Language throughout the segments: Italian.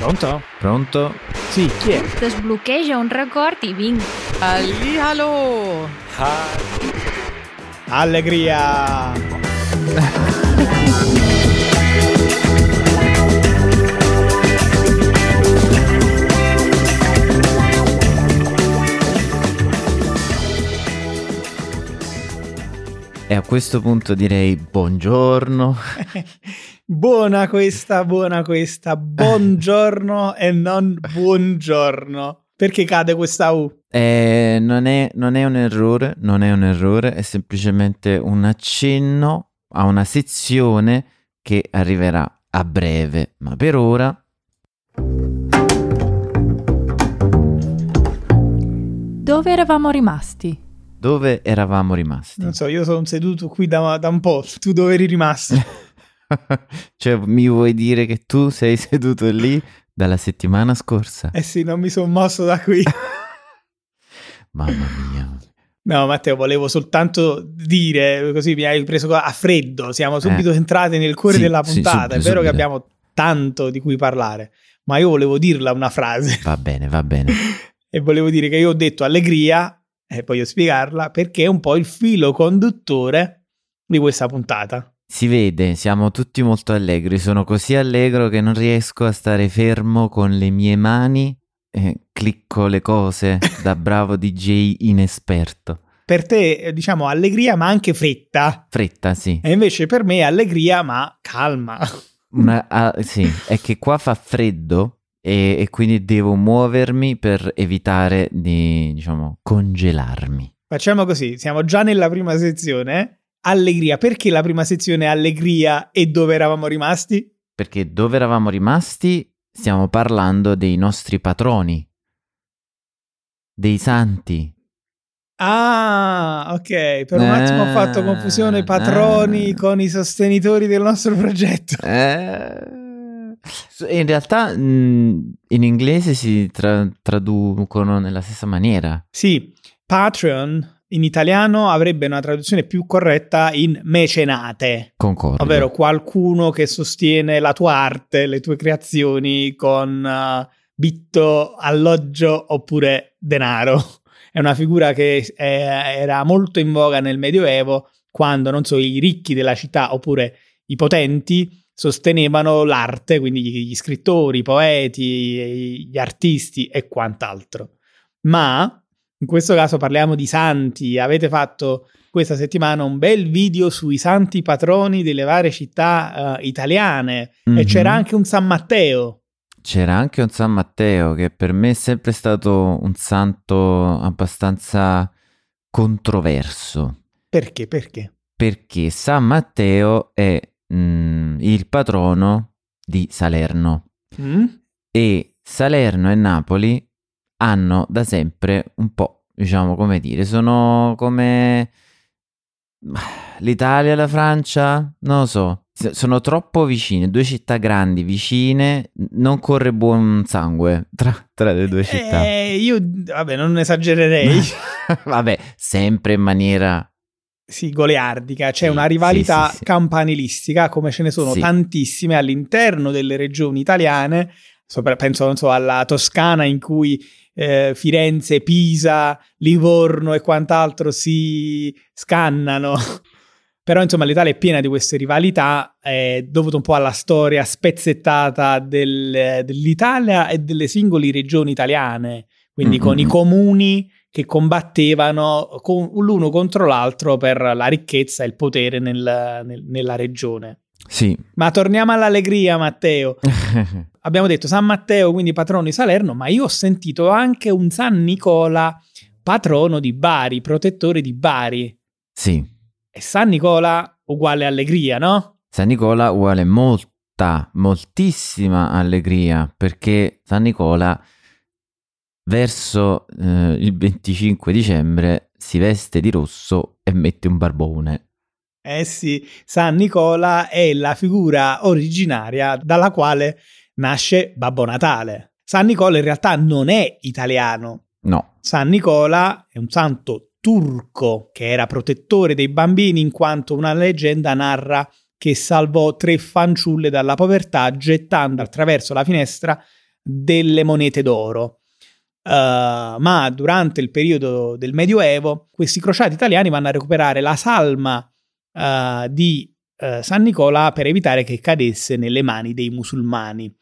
Pronto? Pronto? Sì, chi è? Desbloqueja un record i vinc. Hallihallo! Allegria! E a questo punto direi buongiorno. buona questa, buona questa. Buongiorno e non buongiorno. Perché cade questa U? Eh, non, è, non è un errore, non è un errore, è semplicemente un accenno a una sezione che arriverà a breve, ma per ora Dove eravamo rimasti? dove eravamo rimasti? Non so, io sono seduto qui da, da un po'. Tu dove eri rimasto? cioè, mi vuoi dire che tu sei seduto lì dalla settimana scorsa? Eh sì, non mi sono mosso da qui. Mamma mia. No, Matteo, volevo soltanto dire, così mi hai preso a freddo, siamo subito Eh. entrati nel cuore Sì, della sì, puntata, subito, è vero che subito. abbiamo tanto di cui parlare, ma io volevo dirla una frase Va bene, va bene. e volevo dire che io ho detto allegria, e voglio spiegarla, perché è un po' il filo conduttore di questa puntata. Si vede, siamo tutti molto allegri. Sono così allegro che non riesco a stare fermo con le mie mani e clicco le cose da bravo DJ inesperto. Per te, eh, diciamo, allegria ma anche fretta, Fretta, sì. e invece per me allegria ma calma. Una- ah, sì, è che qua fa freddo e, e quindi devo muovermi per evitare di, diciamo, congelarmi. Facciamo così, siamo già nella prima sezione. Eh? Allegria, perché la prima sezione è allegria e dove eravamo rimasti? Perché dove eravamo rimasti stiamo parlando dei nostri patroni, dei santi. Ah, ok, per un attimo ho fatto confusione Ah, patroni ah. con i sostenitori del nostro progetto. Eh, in realtà mh, in inglese si tra- traducono nella stessa maniera. Sì, Patreon in italiano avrebbe una traduzione più corretta in mecenate, Concordo. ovvero qualcuno che sostiene la tua arte, le tue creazioni con eh, bitto, alloggio oppure denaro. È una figura che eh, era molto in voga nel Medioevo quando, non so, i ricchi della città oppure i potenti sostenevano l'arte, quindi gli scrittori, i poeti, gli artisti e quant'altro. Ma in questo caso parliamo di santi. Avete fatto questa settimana un bel video sui santi patroni delle varie città eh, italiane e Mhm. c'era anche un San Matteo. C'era anche un San Matteo che per me è sempre stato un santo abbastanza controverso. Perché? Perché? Perché San Matteo è mm, il patrono di Salerno. Mm? e Salerno e Napoli hanno da sempre un po', diciamo come dire, sono come l'Italia e la Francia, non lo so, sono troppo vicine, due città grandi vicine, non corre buon sangue tra, tra le due città. Eh, io, vabbè, non esagererei. Vabbè, sempre in maniera sì, goliardica. C'è Sì, una rivalità sì, sì, campanilistica, come ce ne sono tantissime all'interno delle regioni italiane. Sopra- penso, non so, alla Toscana in cui eh, Firenze, Pisa, Livorno e quant'altro si scannano. Però, insomma, l'Italia è piena di queste rivalità, è dovuto un po' alla storia spezzettata del- dell'Italia e delle singole regioni italiane, quindi con i comuni che combattevano con- l'uno contro l'altro per la ricchezza e il potere nel- nel- nella regione. Sì. Ma torniamo all'allegria, Matteo. Abbiamo detto San Matteo, quindi patrono di Salerno, ma io ho sentito anche un San Nicola, patrono di Bari, protettore di Bari. sì. E San Nicola uguale allegria, no? San Nicola vuole molta, moltissima allegria perché San Nicola verso eh, il 25 dicembre si veste di rosso e mette un barbone. Eh sì, San Nicola è la figura originaria dalla quale nasce Babbo Natale. San Nicola in realtà non è italiano. No, San Nicola è un santo turco che era protettore dei bambini in quanto una leggenda narra che salvò tre fanciulle dalla povertà gettando attraverso la finestra delle monete d'oro. Uh, ma durante il periodo del Medioevo questi crociati italiani vanno a recuperare la salma uh, di uh, San Nicola per evitare che cadesse nelle mani dei musulmani.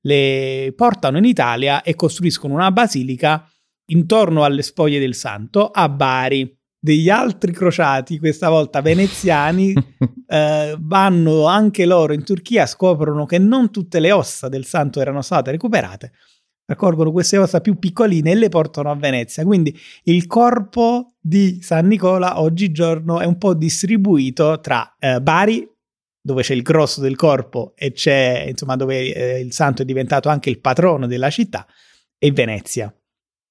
Le portano in Italia e costruiscono una basilica intorno alle spoglie del santo a Bari. Degli altri crociati, questa volta veneziani, eh, vanno anche loro in Turchia, scoprono che non tutte le ossa del santo erano state recuperate, raccolgono queste ossa più piccoline e le portano a Venezia. Quindi il corpo di San Nicola oggigiorno è un po' distribuito tra eh, Bari, dove c'è il grosso del corpo e c'è, insomma, dove eh, il santo è diventato anche il patrono della città, e Venezia.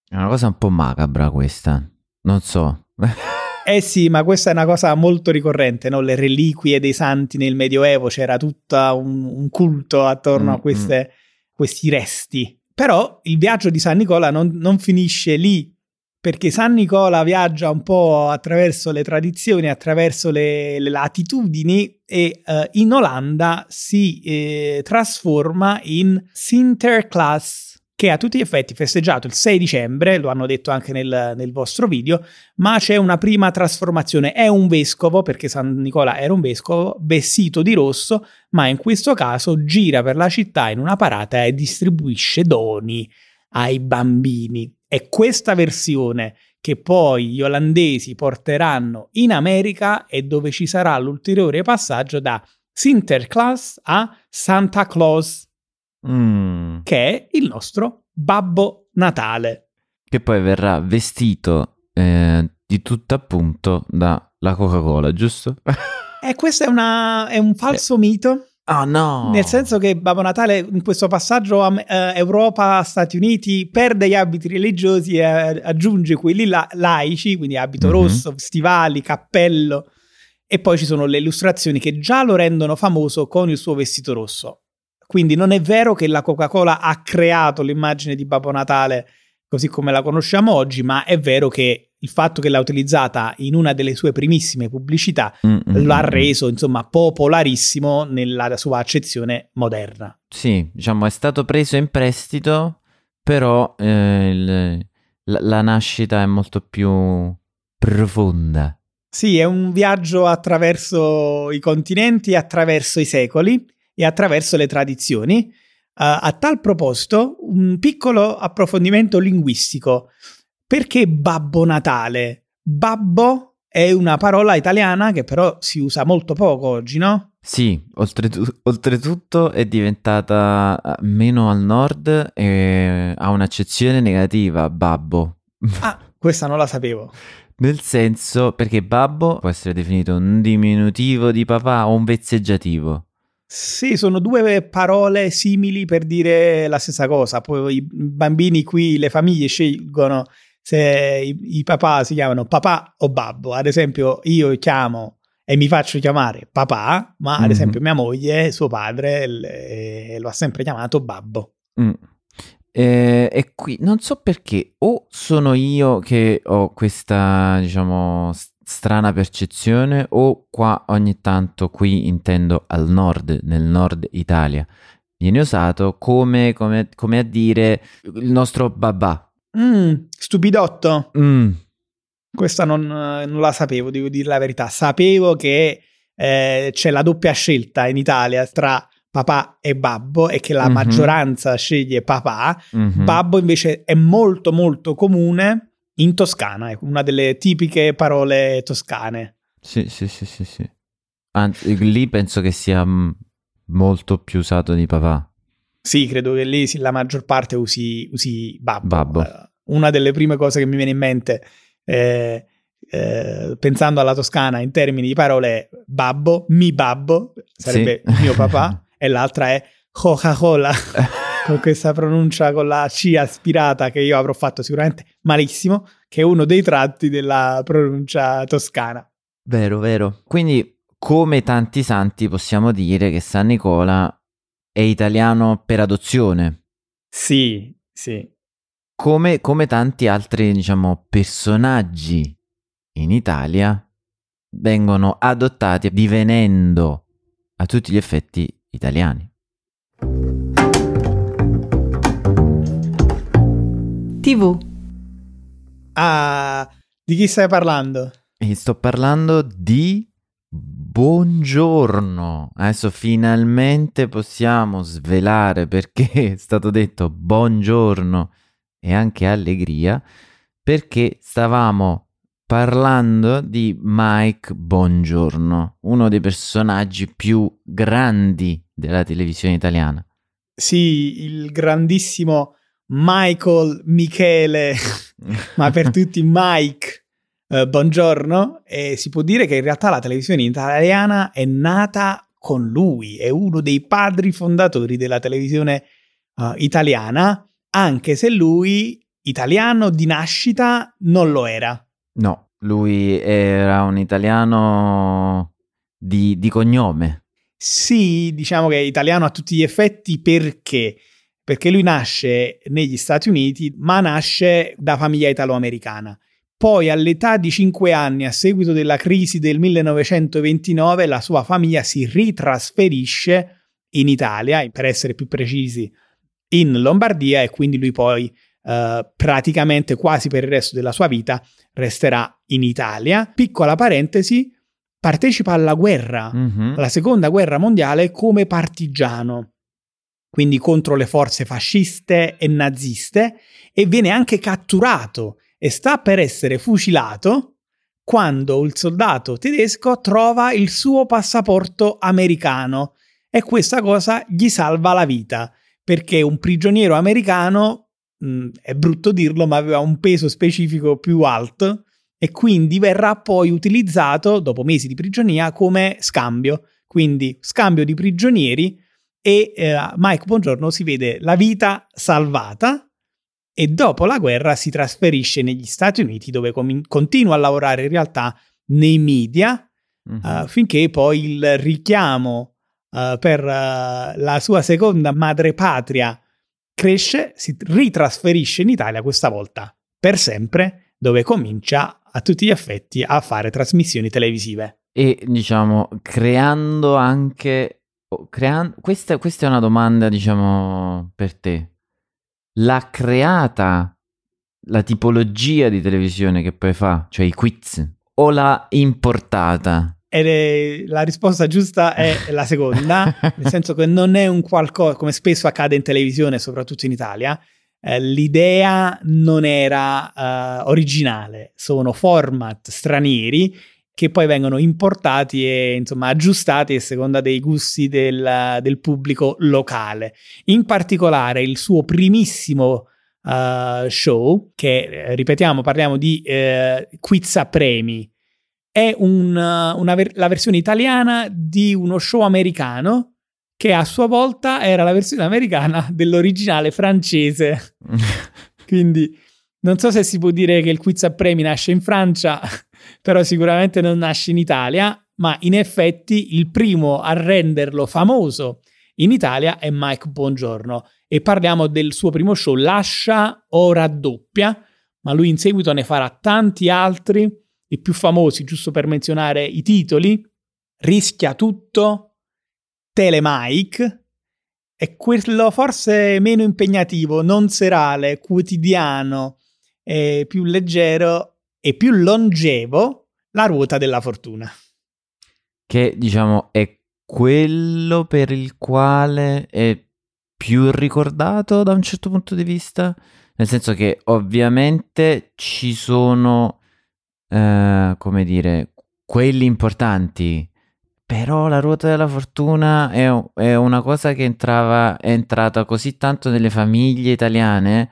È una cosa un po' macabra questa. Non so. eh sì, ma questa è una cosa molto ricorrente, no? Le reliquie dei santi nel Medioevo, c'era tutto un, un, culto attorno mm, a queste, mm. questi resti. Però il viaggio di San Nicola non, non finisce lì, perché San Nicola viaggia un po' attraverso le tradizioni, attraverso le, le latitudini e uh, in Olanda si eh, trasforma in Sinterklaas che a tutti gli effetti festeggiato il 6 dicembre, lo hanno detto anche nel, nel, vostro video, ma c'è una prima trasformazione. È un vescovo, perché San Nicola era un vescovo, vestito di rosso, ma in questo caso gira per la città in una parata e distribuisce doni ai bambini. È questa versione che poi gli olandesi porteranno in America e dove ci sarà l'ulteriore passaggio da Sinterklaas a Santa Claus mm. che è il nostro Babbo Natale. Che poi verrà vestito eh, di tutto appunto dalla Coca-Cola, giusto? E eh, questo è, una, è un falso eh. mito. Oh no! Nel senso che Babbo Natale in questo passaggio eh, Europa, Stati Uniti perde gli abiti religiosi e aggiunge quelli la- laici, quindi abito mm-hmm. rosso, stivali, cappello. E poi ci sono le illustrazioni che già lo rendono famoso con il suo vestito rosso. Quindi non è vero che la Coca-Cola ha creato l'immagine di Babbo Natale così come la conosciamo oggi, ma è vero che il fatto che l'ha utilizzata in una delle sue primissime pubblicità Mm-mm. l'ha reso insomma popolarissimo nella sua accezione moderna. Sì, diciamo è stato preso in prestito, però eh, il, la, la nascita è molto più profonda. Sì, è un viaggio attraverso i continenti, attraverso i secoli e attraverso le tradizioni. Uh, a tal proposito, un piccolo approfondimento linguistico. Perché Babbo Natale? Babbo è una parola italiana che però si usa molto poco oggi, no? Sì, oltretu- oltretutto è diventata eh, meno al nord e ha un'accezione negativa, babbo. Ah, questa non la sapevo. Nel senso, perché babbo può essere definito un diminutivo di papà o un vezzeggiativo. Sì, sono due parole simili per dire la stessa cosa. Poi i bambini qui, le famiglie scelgono se i, i papà si chiamano papà o babbo. Ad esempio, io chiamo e mi faccio chiamare papà, ma ad mm-hmm. esempio mia moglie, suo padre, le, lo ha sempre chiamato babbo. Mm. Eh, e qui non so perché, o sono io che ho questa, diciamo, strana percezione o qua ogni tanto qui intendo al nord, nel nord Italia, viene usato come, come, come a dire il nostro babà. Mm, stupidotto. Mm. Questa non, non, la sapevo, devo dire la verità. Sapevo che eh, c'è la doppia scelta in Italia tra papà e babbo e che la mm-hmm. maggioranza sceglie papà. Mm-hmm. Babbo invece è molto molto comune in Toscana, è una delle tipiche parole toscane. Sì, sì, sì, sì, sì. Anzi, lì penso che sia molto più usato di papà. Sì, credo che lì la maggior parte usi, usi babbo. babbo. Uh, una delle prime cose che mi viene in mente eh, eh, pensando alla Toscana in termini di parole è babbo, mi babbo, sarebbe sì. mio papà, e l'altra è Coca-Cola. con questa pronuncia con la C aspirata che io avrò fatto sicuramente malissimo, che è uno dei tratti della pronuncia toscana. Vero, vero. Quindi, come tanti santi, possiamo dire che San Nicola è italiano per adozione. Sì, sì. Come, come tanti altri, diciamo, personaggi in Italia vengono adottati divenendo a tutti gli effetti italiani. TV. Ah, di chi stai parlando? E sto parlando di buongiorno. Adesso finalmente possiamo svelare perché è stato detto buongiorno e anche allegria, perché stavamo parlando di Mike Bongiorno, uno dei personaggi più grandi della televisione italiana. Sì, il grandissimo Michael Michele, ma per tutti Mike. eh, buongiorno, e si può dire che in realtà la televisione italiana è nata con lui, è uno dei padri fondatori della televisione eh, italiana, anche se lui, italiano di nascita, non lo era. No, lui era un italiano di, di cognome. Sì, diciamo che è italiano a tutti gli effetti perché? Perché lui nasce negli Stati Uniti, ma nasce da famiglia italo-americana. Poi all'età di 5 anni, a seguito della crisi del 1929, la sua famiglia si ritrasferisce in Italia, per essere più precisi, in Lombardia e quindi lui poi eh, praticamente quasi per il resto della sua vita resterà in Italia. Piccola parentesi, partecipa alla guerra, Mhm. alla seconda guerra mondiale come partigiano, quindi contro le forze fasciste e naziste, e viene anche catturato e sta per essere fucilato quando il soldato tedesco trova il suo passaporto americano e questa cosa gli salva la vita perché un prigioniero americano, mh, è brutto dirlo, ma aveva un peso specifico più alto e quindi verrà poi utilizzato dopo mesi di prigionia come scambio. Quindi scambio di prigionieri e eh, Mike Bongiorno si vede la vita salvata e dopo la guerra si trasferisce negli Stati Uniti dove com- continua a lavorare in realtà nei media Mhm. eh, finché poi il richiamo eh, per eh, la sua seconda madrepatria cresce, si ritrasferisce in Italia questa volta per sempre dove comincia a tutti gli effetti a fare trasmissioni televisive. E diciamo, creando anche... o crean- questa, questa è una domanda, diciamo, per te. L'ha creata la tipologia di televisione che poi fa, cioè i quiz, o l'ha importata? E le- la risposta giusta è la seconda, nel senso che non è un qualcosa, come spesso accade in televisione, soprattutto in Italia, eh, l'idea non era eh, originale, sono format stranieri che poi vengono importati e insomma aggiustati a seconda dei gusti del, del pubblico locale. In particolare il suo primissimo eh, show, che eh, ripetiamo parliamo di eh, quiz a premi, è un, uh, una ver- la versione italiana di uno show americano che a sua volta era la versione americana dell'originale francese. Quindi non so se si può dire che il quiz a premi nasce in Francia, però sicuramente non nasce in Italia, ma in effetti il primo a renderlo famoso in Italia è Mike Bongiorno e parliamo del suo primo show Lascia o raddoppia, ma lui in seguito ne farà tanti altri, i più famosi, giusto per menzionare i titoli, Rischia tutto, Telemike e quello forse meno impegnativo, non serale, quotidiano, eh, più leggero e più longevo, La ruota della fortuna. che diciamo è quello per il quale è più ricordato da un certo punto di vista, nel senso che ovviamente ci sono, eh, come dire, quelli importanti, però la ruota della fortuna è, è una cosa che entrava, è entrata così tanto nelle famiglie italiane,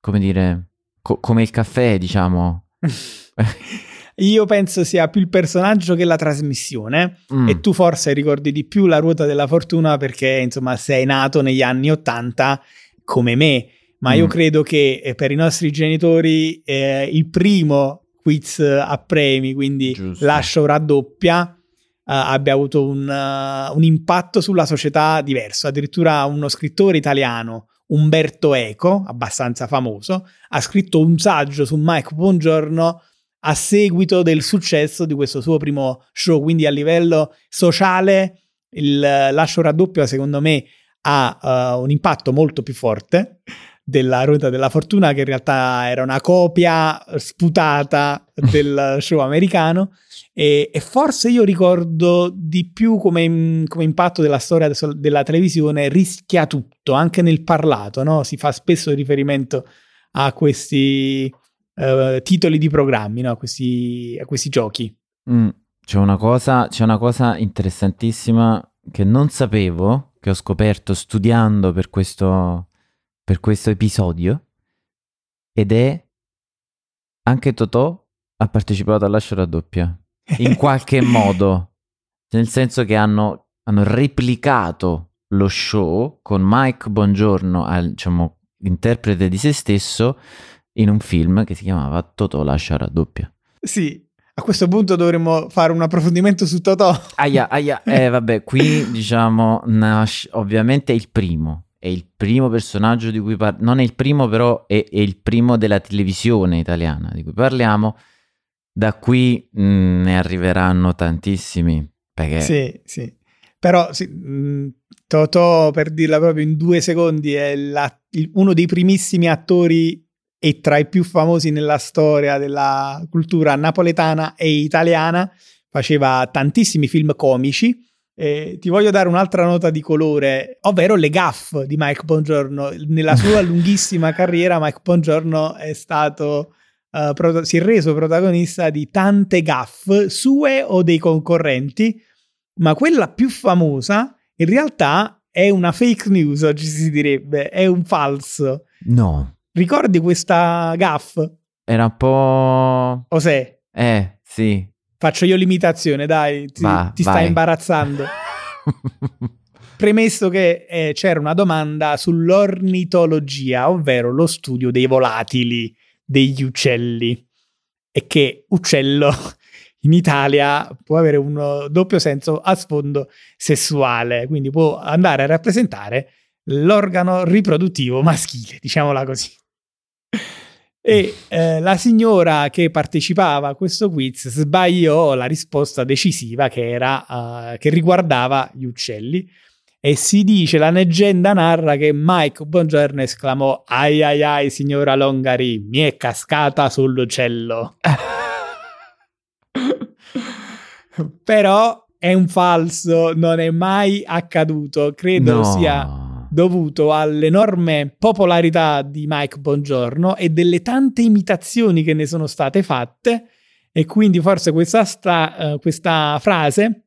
come dire, co- come il caffè, diciamo. Io penso sia più il personaggio che la trasmissione. Mm. E tu forse ricordi di più la ruota della fortuna perché, insomma, sei nato negli anni Ottanta come me. Ma io Mm. credo che eh, per i nostri genitori eh, il primo quiz a premi, quindi Giusto. lascio raddoppia, eh, abbia avuto un, eh, un impatto sulla società diverso. Addirittura uno scrittore italiano, Umberto Eco, abbastanza famoso, ha scritto un saggio su Mike Buongiorno a seguito del successo di questo suo primo show. Quindi a livello sociale il lascio raddoppio secondo me ha eh, un impatto molto più forte della Ruota della Fortuna, che in realtà era una copia sputata del show americano. E, e forse io ricordo di più come, come impatto della storia de- della televisione rischia tutto, anche nel parlato, no? Si fa spesso riferimento a questi uh, titoli di programmi, no? a, questi, a questi giochi. Mm, c'è, una cosa, c'è una cosa interessantissima che non sapevo, che ho scoperto studiando per questo, per questo episodio, ed è anche Totò ha partecipato alla show raddoppia in qualche modo, nel senso che hanno, hanno replicato lo show con Mike Bongiorno, al, diciamo, interprete di se stesso, in un film che si chiamava Totò lascia raddoppia. Sì, a questo punto dovremmo fare un approfondimento su Totò. Aia, aia, eh vabbè, qui diciamo, nasce, ovviamente il primo, è il primo personaggio di cui parliamo, non è il primo però, è, è, il primo della televisione italiana di cui parliamo, da qui mh, mm, ne arriveranno tantissimi. Perché... Sì, sì. Però sì, mh, mm, Totò, per dirla proprio in due secondi, è la, il, uno dei primissimi attori e tra i più famosi nella storia della cultura napoletana e italiana. Faceva tantissimi film comici. Eh, ti voglio dare un'altra nota di colore, ovvero le gaff di Mike Bongiorno. Nella sua lunghissima carriera, Mike Bongiorno è stato uh, pro- si è reso protagonista di tante gaffe sue o dei concorrenti, ma quella più famosa in realtà è una fake news, oggi si direbbe, è un falso. No. Ricordi questa gaff? Era un po'... Osè? Eh, sì. Faccio io l'imitazione, dai, ti, Va, ti stai imbarazzando. Premesso che eh, c'era una domanda sull'ornitologia, ovvero lo studio dei volatili degli uccelli e che uccello in Italia può avere un doppio senso a sfondo sessuale, quindi può andare a rappresentare l'organo riproduttivo maschile, diciamola così. E eh, la signora che partecipava a questo quiz sbagliò la risposta decisiva che, era, uh, che riguardava gli uccelli e si dice, la leggenda narra che Mike Buongiorno esclamò ai ai ai signora Longari, mi è cascata sull'uccello. Però è un falso, non è mai accaduto, credo no. sia dovuto all'enorme popolarità di Mike Bongiorno e delle tante imitazioni che ne sono state fatte. E quindi forse questa, sta, uh, questa frase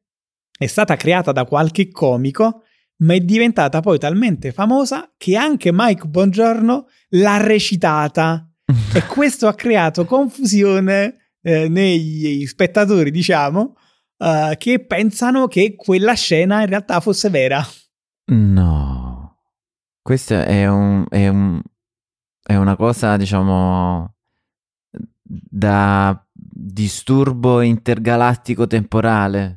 è stata creata da qualche comico ma è diventata poi talmente famosa che anche Mike Bongiorno l'ha recitata. E questo ha creato confusione eh, negli spettatori, diciamo, uh, che pensano che quella scena in realtà fosse vera. No, questa è, un, è, un, è una cosa, diciamo, da disturbo intergalattico temporale.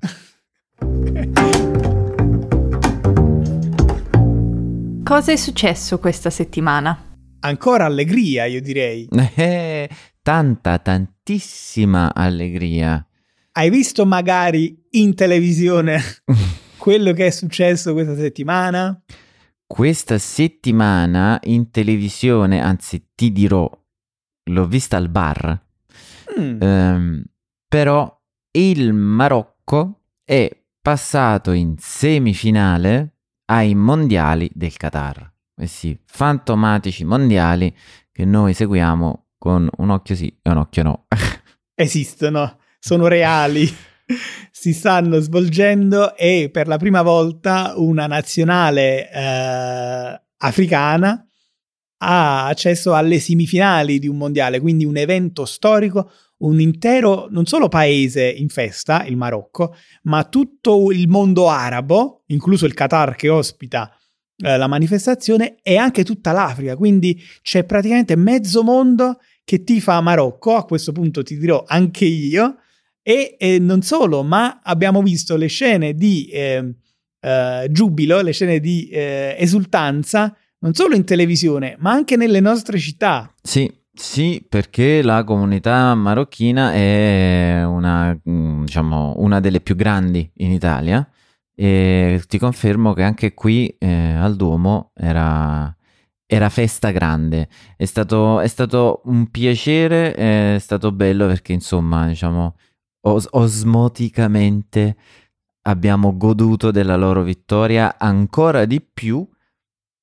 Cosa è successo questa settimana? Ancora allegria, io direi. Eh, tanta, tantissima allegria. Hai visto magari in televisione quello che è successo questa settimana? Questa settimana in televisione, anzi ti dirò, l'ho vista al bar, mm. um, però il Marocco è passato in semifinale ai mondiali del Qatar. Eh sì, fantomatici mondiali che noi seguiamo con un occhio sì e un occhio no. Esistono, sono reali, si stanno svolgendo e per la prima volta una nazionale eh, africana ha accesso alle semifinali di un mondiale, quindi un evento storico un intero, non solo paese in festa, il Marocco, ma tutto il mondo arabo, incluso il Qatar che ospita eh, la manifestazione, e anche tutta l'Africa. Quindi c'è praticamente mezzo mondo che tifa Marocco, a questo punto ti dirò anche io, e eh, non solo, ma abbiamo visto le scene di eh, eh giubilo, le scene di eh, esultanza, non solo in televisione, ma anche nelle nostre città. Sì, sì, perché la comunità marocchina è una, mm, diciamo, una delle più grandi in Italia e ti confermo che anche qui eh, al Duomo era, era festa grande. È stato, è stato un piacere, è stato bello perché insomma, diciamo, os- osmoticamente abbiamo goduto della loro vittoria ancora di più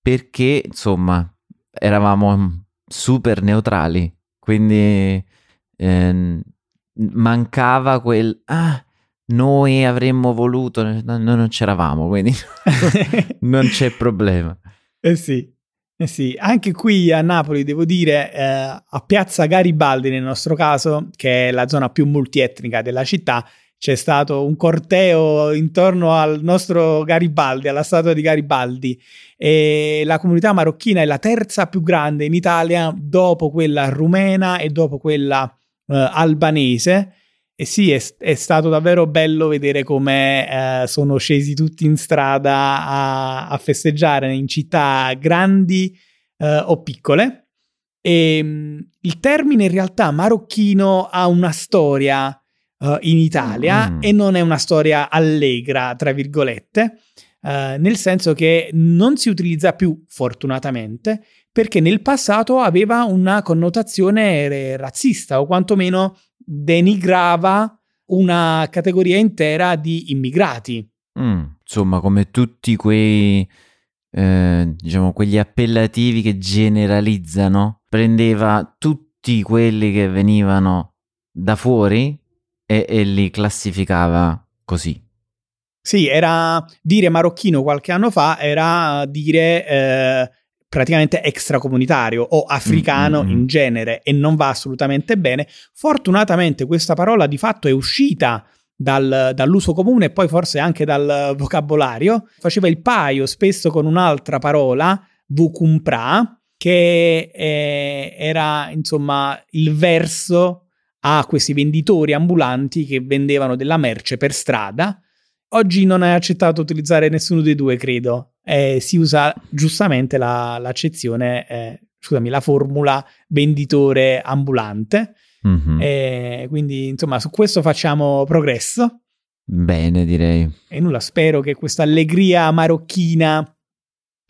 perché insomma eravamo super neutrali, quindi eh, mancava quel ah, noi avremmo voluto, noi non c'eravamo, quindi non c'è problema. Eh sì, eh sì, anche qui a Napoli devo dire, eh, a Piazza Garibaldi nel nostro caso, che è la zona più multietnica della città, c'è stato un corteo intorno al nostro Garibaldi, alla statua di Garibaldi e la comunità marocchina è la terza più grande in Italia dopo quella rumena e dopo quella eh, albanese. E sì, è, è, stato davvero bello vedere come eh, sono scesi tutti in strada a, a festeggiare in città grandi eh, o piccole. E mm, il termine in realtà marocchino ha una storia uh, in Italia mm. e non è una storia allegra, tra virgolette, uh, nel senso che non si utilizza più, fortunatamente, perché nel passato aveva una connotazione razzista o quantomeno denigrava una categoria intera di immigrati. Mm, insomma, come tutti quei, eh, diciamo, quegli appellativi che generalizzano, prendeva tutti quelli che venivano da fuori e, e li classificava così. Sì, era dire marocchino qualche anno fa, era dire eh, praticamente extracomunitario o africano mm-hmm. in genere e non va assolutamente bene. Fortunatamente questa parola di fatto è uscita dal, dall'uso comune e poi forse anche dal vocabolario. Faceva il paio spesso con un'altra parola, vucumpra, che eh, era insomma il verso a questi venditori ambulanti che vendevano della merce per strada. Oggi non è accettato utilizzare nessuno dei due, credo eh, si usa giustamente la, l'accezione, eh, scusami, la formula venditore ambulante. Mm-hmm. Eh, quindi, insomma, su questo facciamo progresso. Bene, direi. E nulla, spero che questa allegria marocchina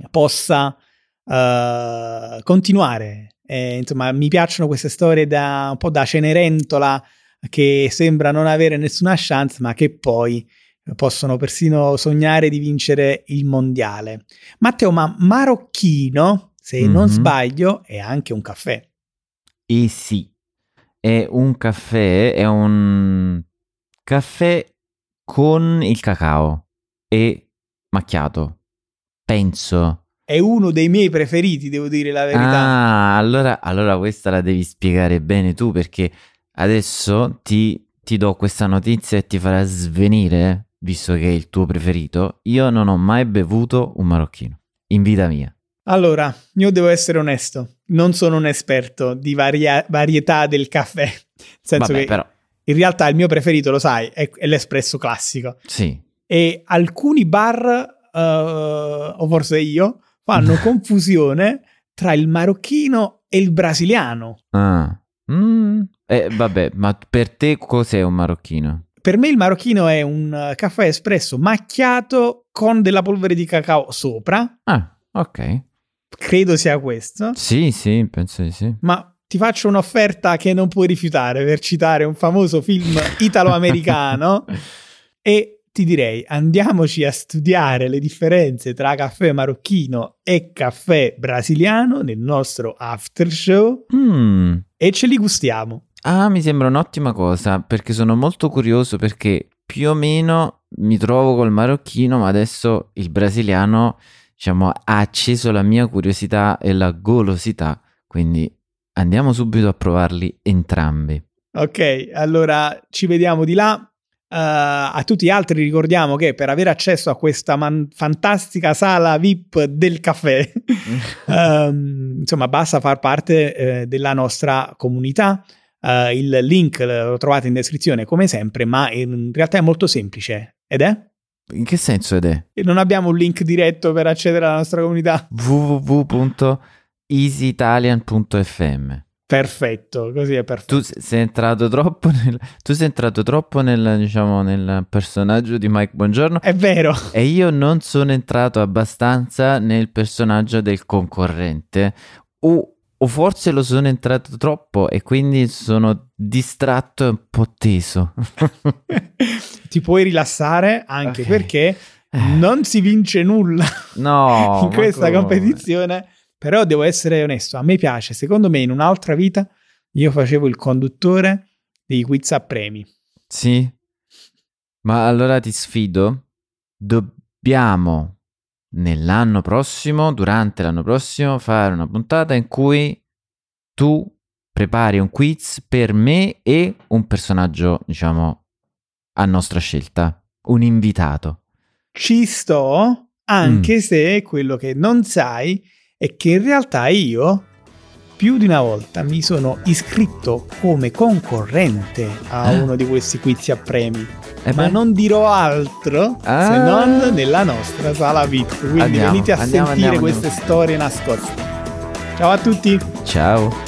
possa uh, continuare. Eh, insomma, mi piacciono queste storie da un po' da Cenerentola che sembra non avere nessuna chance, ma che poi possono persino sognare di vincere il mondiale. Matteo, ma marocchino, se mm-hmm. non sbaglio, è anche un caffè. E sì, è un caffè, è un caffè con il cacao e macchiato. Penso. È uno dei miei preferiti, devo dire la verità. Ah, allora, allora questa la devi spiegare bene tu perché adesso ti, ti do questa notizia e ti farà svenire visto che è il tuo preferito, io non ho mai bevuto un marocchino in vita mia. Allora, io devo essere onesto, non sono un esperto di varia- varietà del caffè, nel senso Vabbè, che però... in realtà il mio preferito, lo sai, è, è l'espresso classico. Sì. E alcuni bar, uh, o forse io, fanno confusione tra il marocchino e il brasiliano. Ah. Mm. Eh, vabbè, ma per te cos'è un marocchino? Per me il marocchino è un eh, caffè espresso macchiato con della polvere di cacao sopra. Ah, ok. Credo sia questo. Sì, sì, penso di sì. Ma ti faccio un'offerta che non puoi rifiutare per citare un famoso film italo-americano e ti direi andiamoci a studiare le differenze tra caffè marocchino e caffè brasiliano nel nostro after show mm. e ce li gustiamo. Ah, mi sembra un'ottima cosa perché sono molto curioso perché più o meno mi trovo col marocchino, ma adesso il brasiliano, diciamo, ha acceso la mia curiosità e la golosità, quindi andiamo subito a provarli entrambi. Ok, allora ci vediamo di là. Uh, a tutti gli altri ricordiamo che per avere accesso a questa man- fantastica sala VIP del caffè, um, insomma, basta far parte eh, della nostra comunità. Uh, il link lo trovate in descrizione come sempre, ma in realtà è molto semplice. Ed è? In che senso ed è? E non abbiamo un link diretto per accedere alla nostra comunità. www.easyitalian.fm Perfetto, così è perfetto. Tu se- sei entrato troppo nel, tu sei entrato troppo nel, diciamo, nel personaggio di Mike Buongiorno È vero. e io non sono entrato abbastanza nel personaggio del concorrente. O, o forse lo sono entrato troppo e quindi sono distratto e un po' teso. Ti puoi rilassare anche Ok. perché Eh. non si vince nulla No, in questa competizione. Però devo essere onesto, a me piace. Secondo me in un'altra vita io facevo il conduttore dei quiz a premi. Sì. Ma allora ti sfido. Dobbiamo nell'anno prossimo, durante l'anno prossimo, fare una puntata in cui tu prepari un quiz per me e un personaggio, diciamo, a nostra scelta, un invitato. Ci sto, Mm. anche se quello che non sai è che in realtà io più di una volta mi sono iscritto come concorrente a Ah. uno di questi quiz a premi. Eh ma beh, non dirò altro se Ah. non nella nostra sala VIP. Quindi Andiamo, venite a andiamo, sentire andiamo, queste storie nascoste. Ciao a tutti! Ciao.